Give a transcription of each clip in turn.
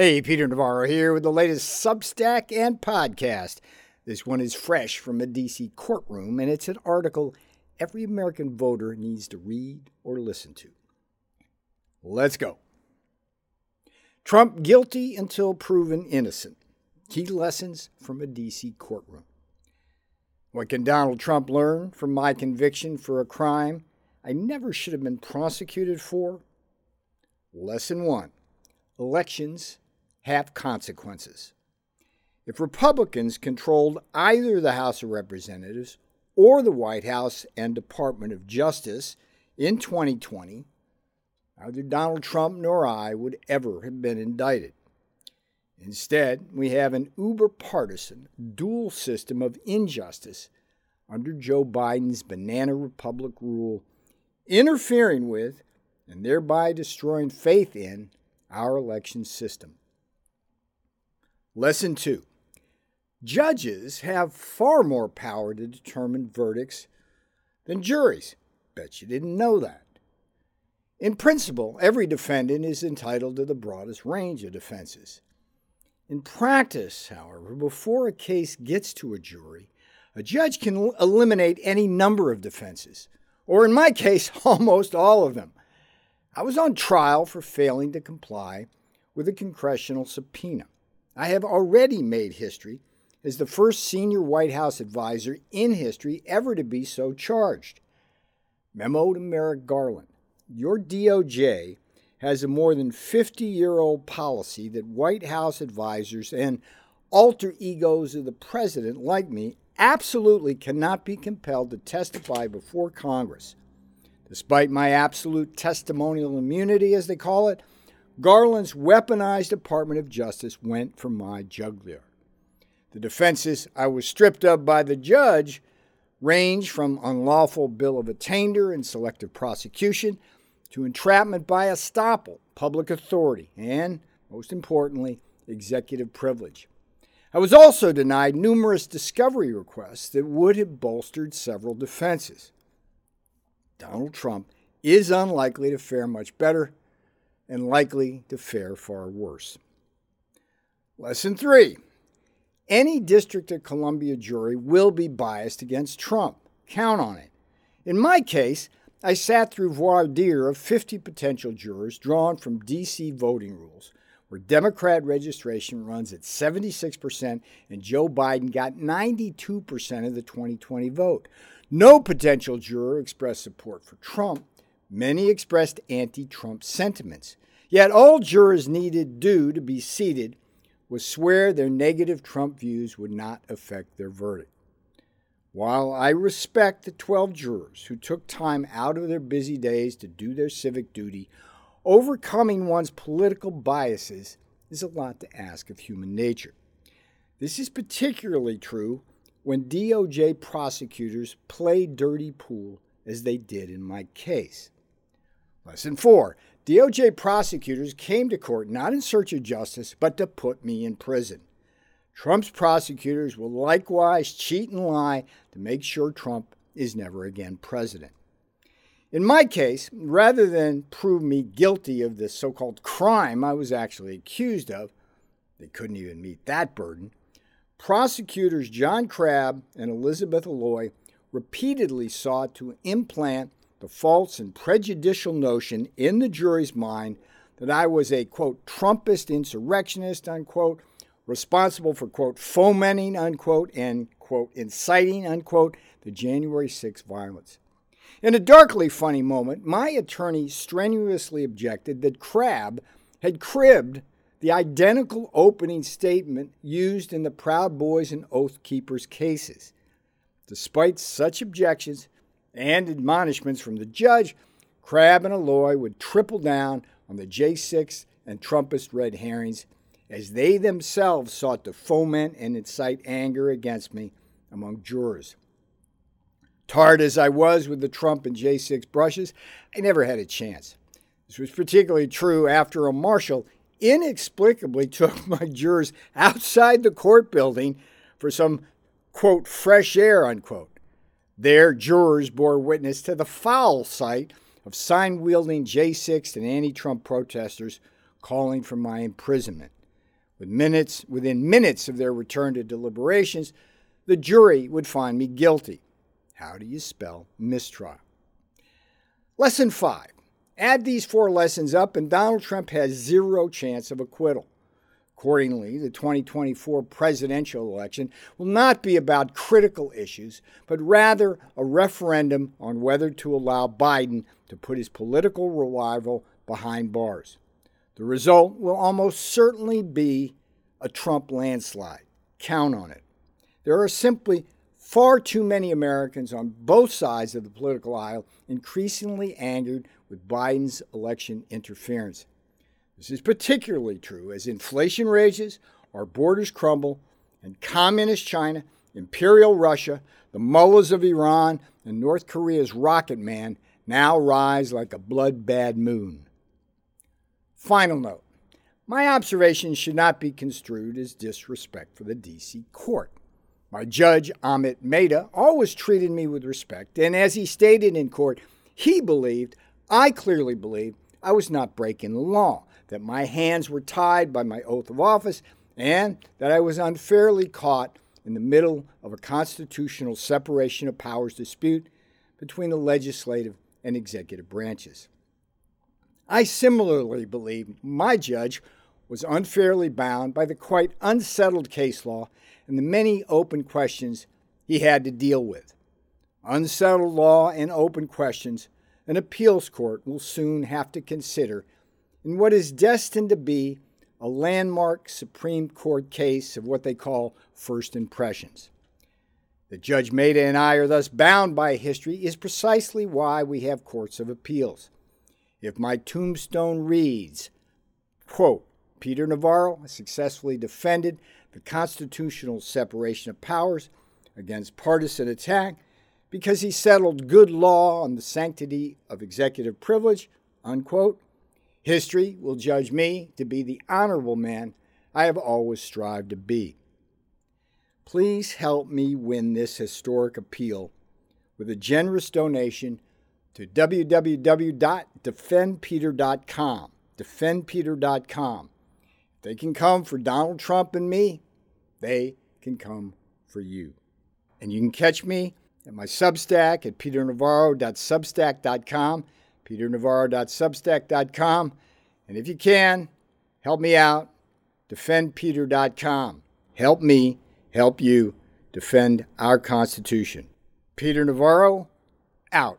Hey, Peter Navarro here with the latest Substack and podcast. This one is fresh from a DC courtroom, and it's an article every American voter needs to read or listen to. Let's go. Trump guilty until proven innocent. Key lessons from a DC courtroom. What can Donald Trump learn from my conviction for a crime I never should have been prosecuted for? Lesson 1 Elections have consequences. If Republicans controlled either the House of Representatives or the White House and Department of Justice in 2020, neither Donald Trump nor I would ever have been indicted. Instead, we have an uber partisan dual system of injustice under Joe Biden's banana republic rule, interfering with and thereby destroying faith in our election system. Lesson 2 Judges have far more power to determine verdicts than juries. Bet you didn't know that. In principle, every defendant is entitled to the broadest range of defenses. In practice, however, before a case gets to a jury, a judge can eliminate any number of defenses, or in my case, almost all of them. I was on trial for failing to comply with a congressional subpoena. I have already made history as the first senior White House advisor in history ever to be so charged. Memo to Merrick Garland Your DOJ has a more than 50 year old policy that White House advisors and alter egos of the president like me absolutely cannot be compelled to testify before Congress. Despite my absolute testimonial immunity, as they call it, Garland's weaponized Department of Justice went for my jugular. The defenses I was stripped of by the judge range from unlawful bill of attainder and selective prosecution to entrapment by estoppel, public authority, and, most importantly, executive privilege. I was also denied numerous discovery requests that would have bolstered several defenses. Donald Trump is unlikely to fare much better and likely to fare far worse. Lesson three any District of Columbia jury will be biased against Trump. Count on it. In my case, I sat through voir dire of 50 potential jurors drawn from D.C. voting rules, where Democrat registration runs at 76% and Joe Biden got 92% of the 2020 vote. No potential juror expressed support for Trump, Many expressed anti Trump sentiments. Yet all jurors needed do to be seated was swear their negative Trump views would not affect their verdict. While I respect the 12 jurors who took time out of their busy days to do their civic duty, overcoming one's political biases is a lot to ask of human nature. This is particularly true when DOJ prosecutors play dirty pool as they did in my case. Lesson four DOJ prosecutors came to court not in search of justice, but to put me in prison. Trump's prosecutors will likewise cheat and lie to make sure Trump is never again president. In my case, rather than prove me guilty of the so called crime I was actually accused of, they couldn't even meet that burden. Prosecutors John Crabb and Elizabeth Aloi repeatedly sought to implant the false and prejudicial notion in the jury's mind that I was a, quote, Trumpist insurrectionist, unquote, responsible for, quote, fomenting, unquote, and, quote, inciting, unquote, the January 6th violence. In a darkly funny moment, my attorney strenuously objected that Crabb had cribbed the identical opening statement used in the Proud Boys and Oath Keepers cases. Despite such objections, and admonishments from the judge, Crabb and Aloi would triple down on the J6 and Trumpist red herrings as they themselves sought to foment and incite anger against me among jurors. Tarred as I was with the Trump and J6 brushes, I never had a chance. This was particularly true after a marshal inexplicably took my jurors outside the court building for some, quote, fresh air, unquote. There, jurors bore witness to the foul sight of sign wielding J6 and anti Trump protesters calling for my imprisonment. With minutes, within minutes of their return to deliberations, the jury would find me guilty. How do you spell mistrial? Lesson 5. Add these four lessons up, and Donald Trump has zero chance of acquittal. Accordingly, the 2024 presidential election will not be about critical issues, but rather a referendum on whether to allow Biden to put his political revival behind bars. The result will almost certainly be a Trump landslide. Count on it. There are simply far too many Americans on both sides of the political aisle increasingly angered with Biden's election interference. This is particularly true as inflation rages, our borders crumble, and communist China, imperial Russia, the mullahs of Iran, and North Korea's rocket man now rise like a blood bad moon. Final note my observations should not be construed as disrespect for the D.C. court. My judge, Amit Mehta, always treated me with respect, and as he stated in court, he believed, I clearly believed, I was not breaking the law that my hands were tied by my oath of office, and that I was unfairly caught in the middle of a constitutional separation of powers dispute between the legislative and executive branches. I similarly believe my judge was unfairly bound by the quite unsettled case law and the many open questions he had to deal with. Unsettled law and open questions an appeals court will soon have to consider in what is destined to be a landmark Supreme Court case of what they call first impressions. That Judge Mehta and I are thus bound by history is precisely why we have courts of appeals. If my tombstone reads, quote, Peter Navarro successfully defended the constitutional separation of powers against partisan attack because he settled good law on the sanctity of executive privilege, unquote, History will judge me to be the honorable man I have always strived to be. Please help me win this historic appeal with a generous donation to www.defendpeter.com. Defendpeter.com. If they can come for Donald Trump and me, they can come for you. And you can catch me at my Substack at peternavarro.substack.com peternavarro.substack.com. And if you can, help me out, defendpeter.com. Help me help you defend our Constitution. Peter Navarro, out.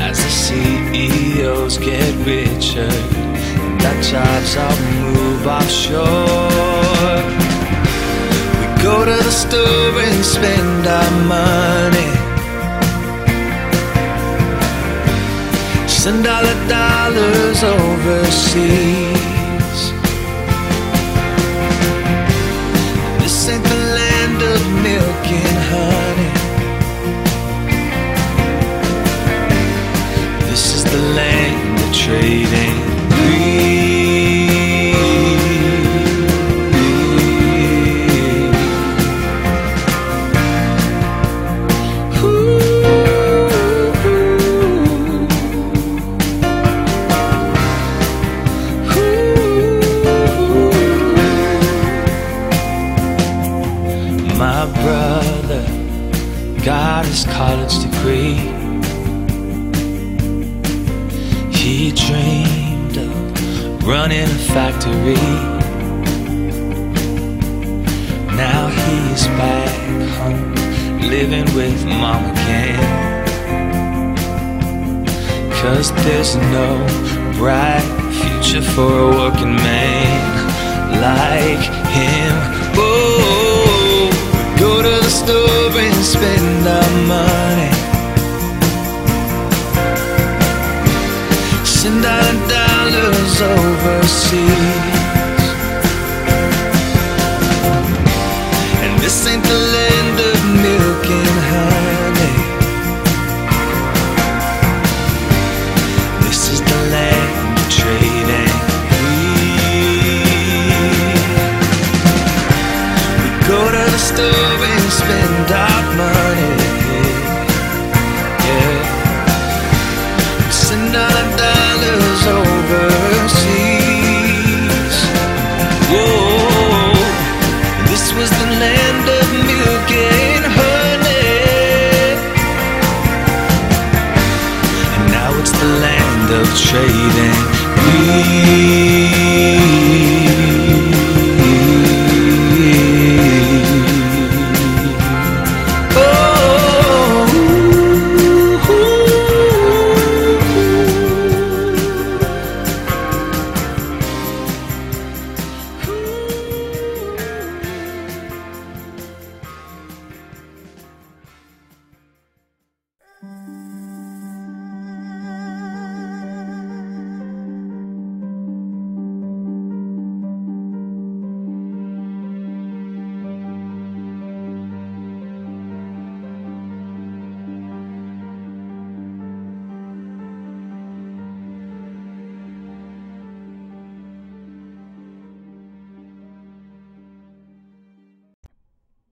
as the CEOs get richer and jobs all move offshore. We go to the store and spend our money. Send all the dollars overseas. victory. Now he's back home, living with mom again. Cause there's no bright future for a working man like him. Oh, go to the store and spend our money. Send our dollars overseas.